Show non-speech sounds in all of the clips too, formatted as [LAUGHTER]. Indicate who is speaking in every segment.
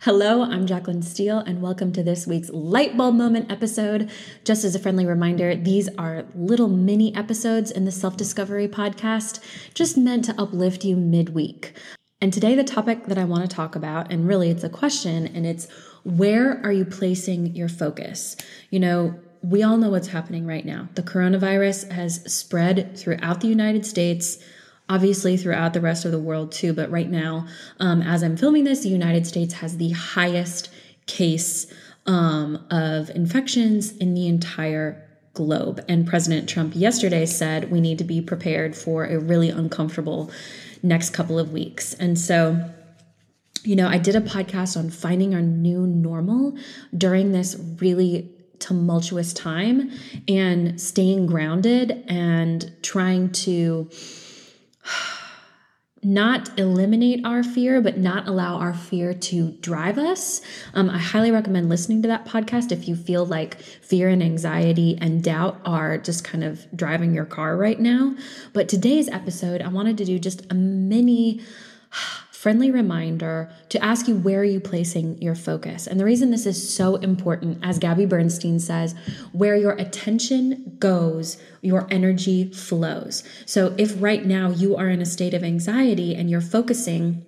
Speaker 1: Hello, I'm Jacqueline Steele, and welcome to this week's Light Bulb Moment episode. Just as a friendly reminder, these are little mini episodes in the Self Discovery podcast, just meant to uplift you midweek. And today, the topic that I want to talk about, and really it's a question, and it's where are you placing your focus? You know, we all know what's happening right now. The coronavirus has spread throughout the United States obviously throughout the rest of the world too. But right now, um, as I'm filming this, the United States has the highest case um, of infections in the entire globe. And President Trump yesterday said we need to be prepared for a really uncomfortable next couple of weeks. And so, you know, I did a podcast on finding our new normal during this really tumultuous time and staying grounded and trying to [SIGHS] not eliminate our fear, but not allow our fear to drive us. Um, I highly recommend listening to that podcast if you feel like fear and anxiety and doubt are just kind of driving your car right now. But today's episode, I wanted to do just a mini [SIGHS] friendly reminder to ask you where are you placing your focus. And the reason this is so important, as Gabby Bernstein says, where your attention goes, your energy flows. So if right now you are in a state of anxiety and you're focusing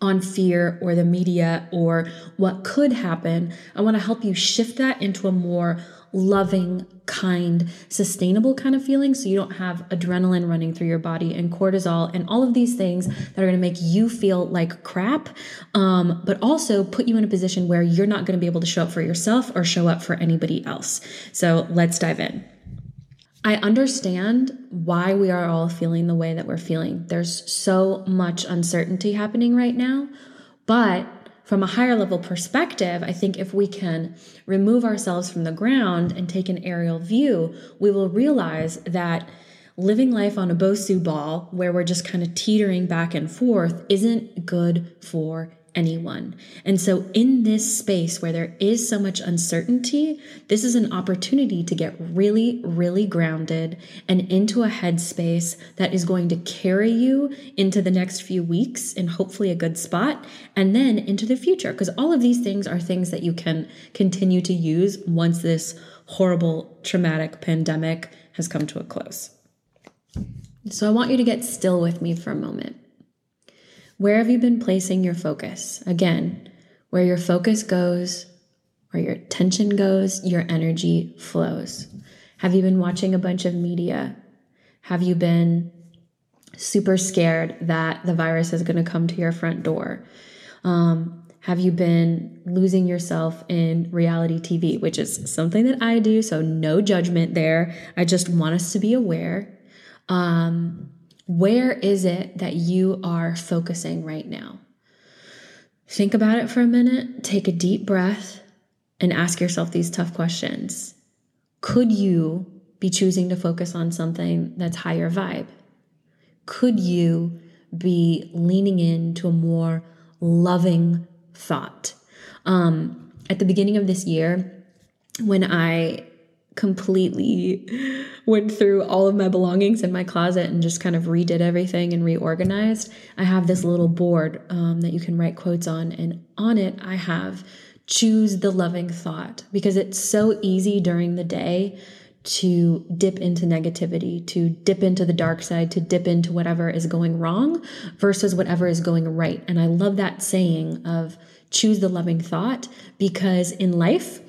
Speaker 1: on fear or the media or what could happen, I want to help you shift that into a more loving, kind, sustainable kind of feeling so you don't have adrenaline running through your body and cortisol and all of these things that are going to make you feel like crap, um, but also put you in a position where you're not going to be able to show up for yourself or show up for anybody else. So let's dive in. I understand why we are all feeling the way that we're feeling. There's so much uncertainty happening right now, but from a higher level perspective, I think if we can remove ourselves from the ground and take an aerial view, we will realize that living life on a Bosu ball where we're just kind of teetering back and forth isn't good for anyone. And so, in this space where there is so much uncertainty, this is an opportunity to get really, really grounded and into a headspace that is going to carry you into the next few weeks in hopefully a good spot and then into the future. Because all of these things are things that you can continue to use once this horrible, traumatic pandemic has come to a close. So, I want you to get still with me for a moment. Where have you been placing your focus? Again, where your focus goes, where your attention goes, your energy flows. Have you been watching a bunch of media? Have you been super scared that the virus is going to come to your front door? Um, have you been losing yourself in reality TV, which is something that I do, so no judgment there. I just want us to be aware. Um, where is it that you are focusing right now? Think about it for a minute, take a deep breath, and ask yourself these tough questions. Could you be choosing to focus on something that's higher vibe? Could you be leaning into a more loving thought? Um, at the beginning of this year, when I completely went through all of my belongings in my closet and just kind of redid everything and reorganized, I have this little board um, that you can write quotes on. And on it, I have choose the loving thought because it's so easy during the day to dip into negativity, to dip into the dark side, to dip into whatever is going wrong versus whatever is going right. And I love that saying of choose the loving thought because in life,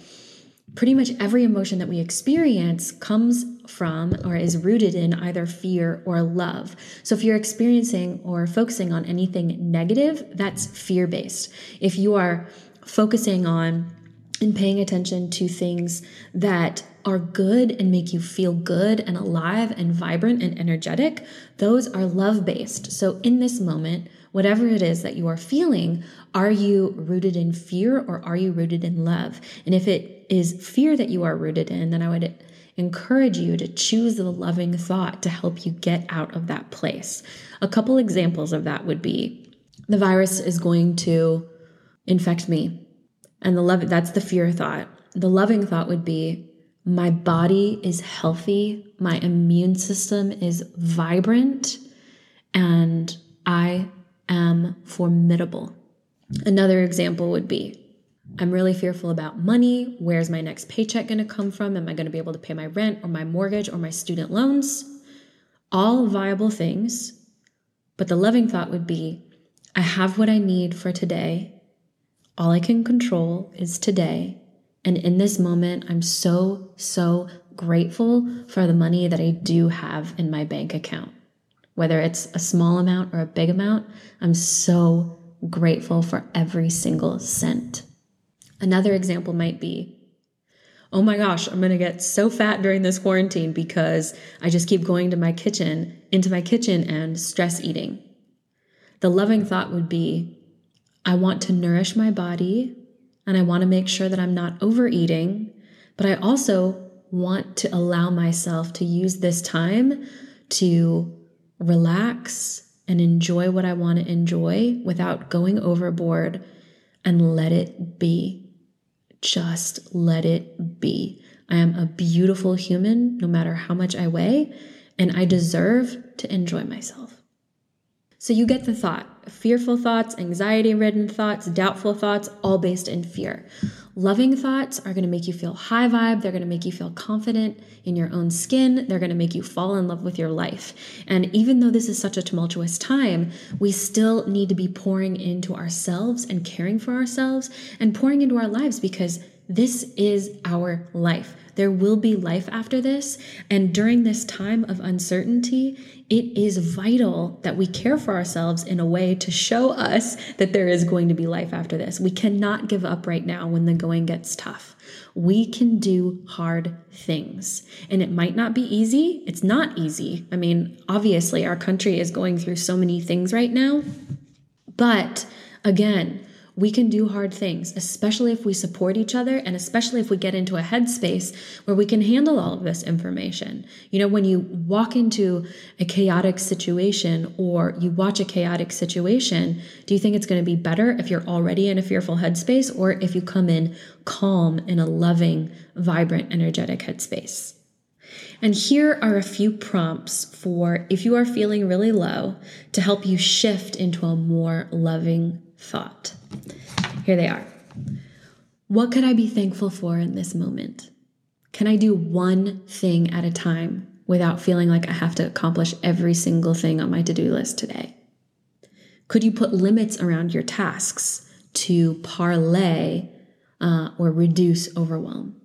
Speaker 1: pretty much every emotion that we experience comes from or is rooted in either fear or love. So if you're experiencing or focusing on anything negative, that's fear based. If you are focusing on and paying attention to things that are good and make you feel good and alive and vibrant and energetic, those are love based. So in this moment, whatever it is that you are feeling, are you rooted in fear or are you rooted in love? And if it is fear that you are rooted in, then I would encourage you to choose the loving thought to help you get out of that place. A couple examples of that would be the virus is going to infect me. And the love that's the fear thought. The loving thought would be my body is healthy, my immune system is vibrant, and I am formidable. Another example would be I'm really fearful about money. Where's my next paycheck going to come from? Am I going to be able to pay my rent or my mortgage or my student loans? All viable things. But the loving thought would be I have what I need for today. All I can control is today. And in this moment, I'm so, so grateful for the money that I do have in my bank account. Whether it's a small amount or a big amount, I'm so grateful for every single cent. Another example might be oh my gosh, I'm going to get so fat during this quarantine because I just keep going to my kitchen, into my kitchen and stress eating. The loving thought would be I want to nourish my body and I want to make sure that I'm not overeating, but I also want to allow myself to use this time to relax and enjoy what I want to enjoy without going overboard and let it be. Just let it be. I am a beautiful human, no matter how much I weigh, and I deserve to enjoy myself. So you get the thought fearful thoughts, anxiety ridden thoughts, doubtful thoughts, all based in fear. Loving thoughts are going to make you feel high vibe. They're going to make you feel confident in your own skin. They're going to make you fall in love with your life. And even though this is such a tumultuous time, we still need to be pouring into ourselves and caring for ourselves and pouring into our lives because this is our life. There will be life after this. And during this time of uncertainty, it is vital that we care for ourselves in a way to show us that there is going to be life after this. We cannot give up right now when the going gets tough. We can do hard things. And it might not be easy. It's not easy. I mean, obviously, our country is going through so many things right now. But again, we can do hard things, especially if we support each other and especially if we get into a headspace where we can handle all of this information. You know, when you walk into a chaotic situation or you watch a chaotic situation, do you think it's going to be better if you're already in a fearful headspace or if you come in calm in a loving, vibrant, energetic headspace? And here are a few prompts for if you are feeling really low to help you shift into a more loving thought. Here they are. What could I be thankful for in this moment? Can I do one thing at a time without feeling like I have to accomplish every single thing on my to do list today? Could you put limits around your tasks to parlay uh, or reduce overwhelm?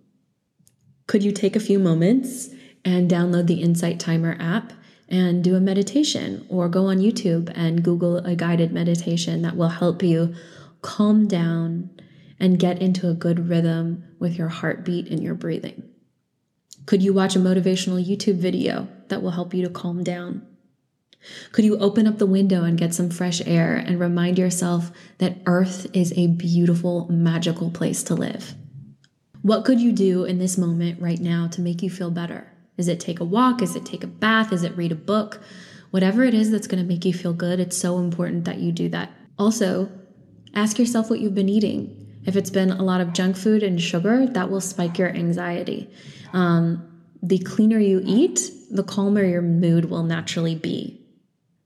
Speaker 1: Could you take a few moments and download the Insight Timer app and do a meditation or go on YouTube and Google a guided meditation that will help you calm down and get into a good rhythm with your heartbeat and your breathing. Could you watch a motivational YouTube video that will help you to calm down? Could you open up the window and get some fresh air and remind yourself that Earth is a beautiful, magical place to live? What could you do in this moment right now to make you feel better? Is it take a walk? Is it take a bath? Is it read a book? Whatever it is that's going to make you feel good, it's so important that you do that. Also, ask yourself what you've been eating. If it's been a lot of junk food and sugar, that will spike your anxiety. Um, the cleaner you eat, the calmer your mood will naturally be.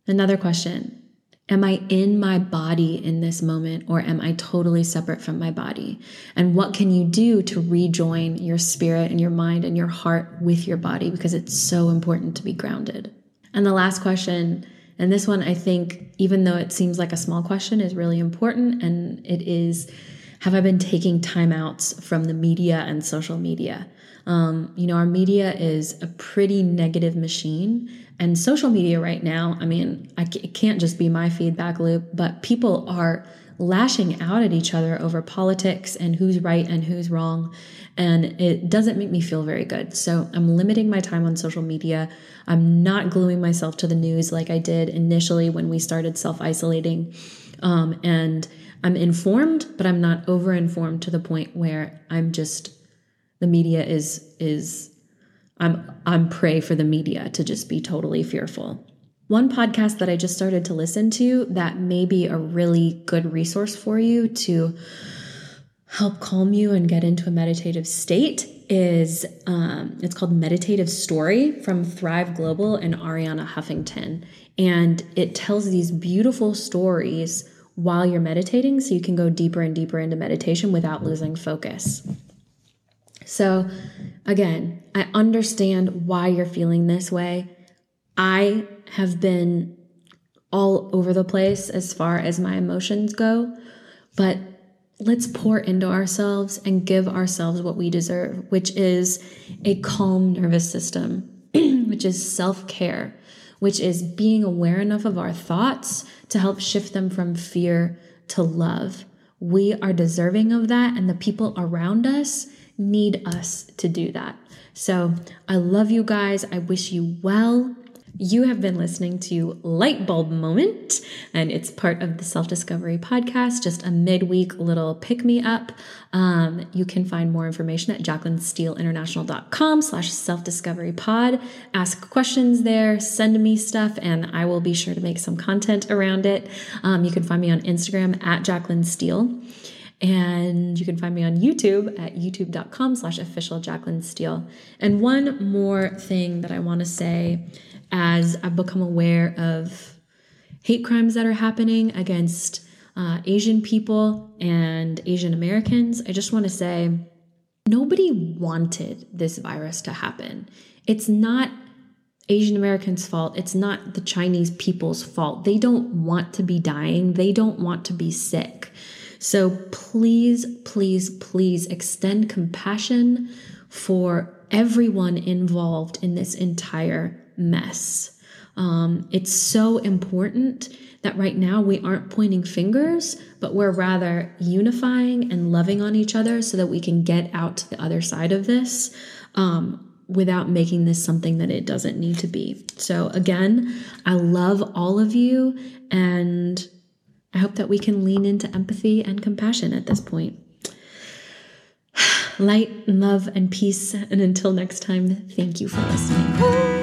Speaker 1: Another question Am I in my body in this moment or am I totally separate from my body? And what can you do to rejoin your spirit and your mind and your heart with your body? Because it's so important to be grounded. And the last question, and this one I think, even though it seems like a small question, is really important. And it is Have I been taking timeouts from the media and social media? Um, you know, our media is a pretty negative machine. And social media right now, I mean, I, it can't just be my feedback loop, but people are lashing out at each other over politics and who's right and who's wrong. And it doesn't make me feel very good. So I'm limiting my time on social media. I'm not gluing myself to the news like I did initially when we started self isolating. Um, and I'm informed, but I'm not over informed to the point where I'm just the media is is I'm I'm prey for the media to just be totally fearful. One podcast that I just started to listen to that may be a really good resource for you to help calm you and get into a meditative state is um, it's called Meditative Story from Thrive Global and Arianna Huffington. And it tells these beautiful stories while you're meditating so you can go deeper and deeper into meditation without mm-hmm. losing focus. So, again, I understand why you're feeling this way. I have been all over the place as far as my emotions go, but let's pour into ourselves and give ourselves what we deserve, which is a calm nervous system, [CLEARS THROAT] which is self care, which is being aware enough of our thoughts to help shift them from fear to love. We are deserving of that, and the people around us need us to do that. So I love you guys. I wish you well. You have been listening to Lightbulb Moment, and it's part of the Self Discovery Podcast, just a midweek little pick me up. Um, you can find more information at jacquelinesteeleinternational.com slash self discovery pod. Ask questions there, send me stuff, and I will be sure to make some content around it. Um, you can find me on Instagram at Jacqueline Steele. And you can find me on YouTube at youtube.com slash official Jacqueline Steele. And one more thing that I want to say as I've become aware of hate crimes that are happening against uh, Asian people and Asian Americans, I just want to say nobody wanted this virus to happen. It's not Asian Americans' fault. It's not the Chinese people's fault. They don't want to be dying, they don't want to be sick. So please, please, please extend compassion for everyone involved in this entire mess. Um, it's so important that right now we aren't pointing fingers, but we're rather unifying and loving on each other so that we can get out to the other side of this um, without making this something that it doesn't need to be. So, again, I love all of you and I hope that we can lean into empathy and compassion at this point. [SIGHS] Light, and love, and peace. And until next time, thank you for listening.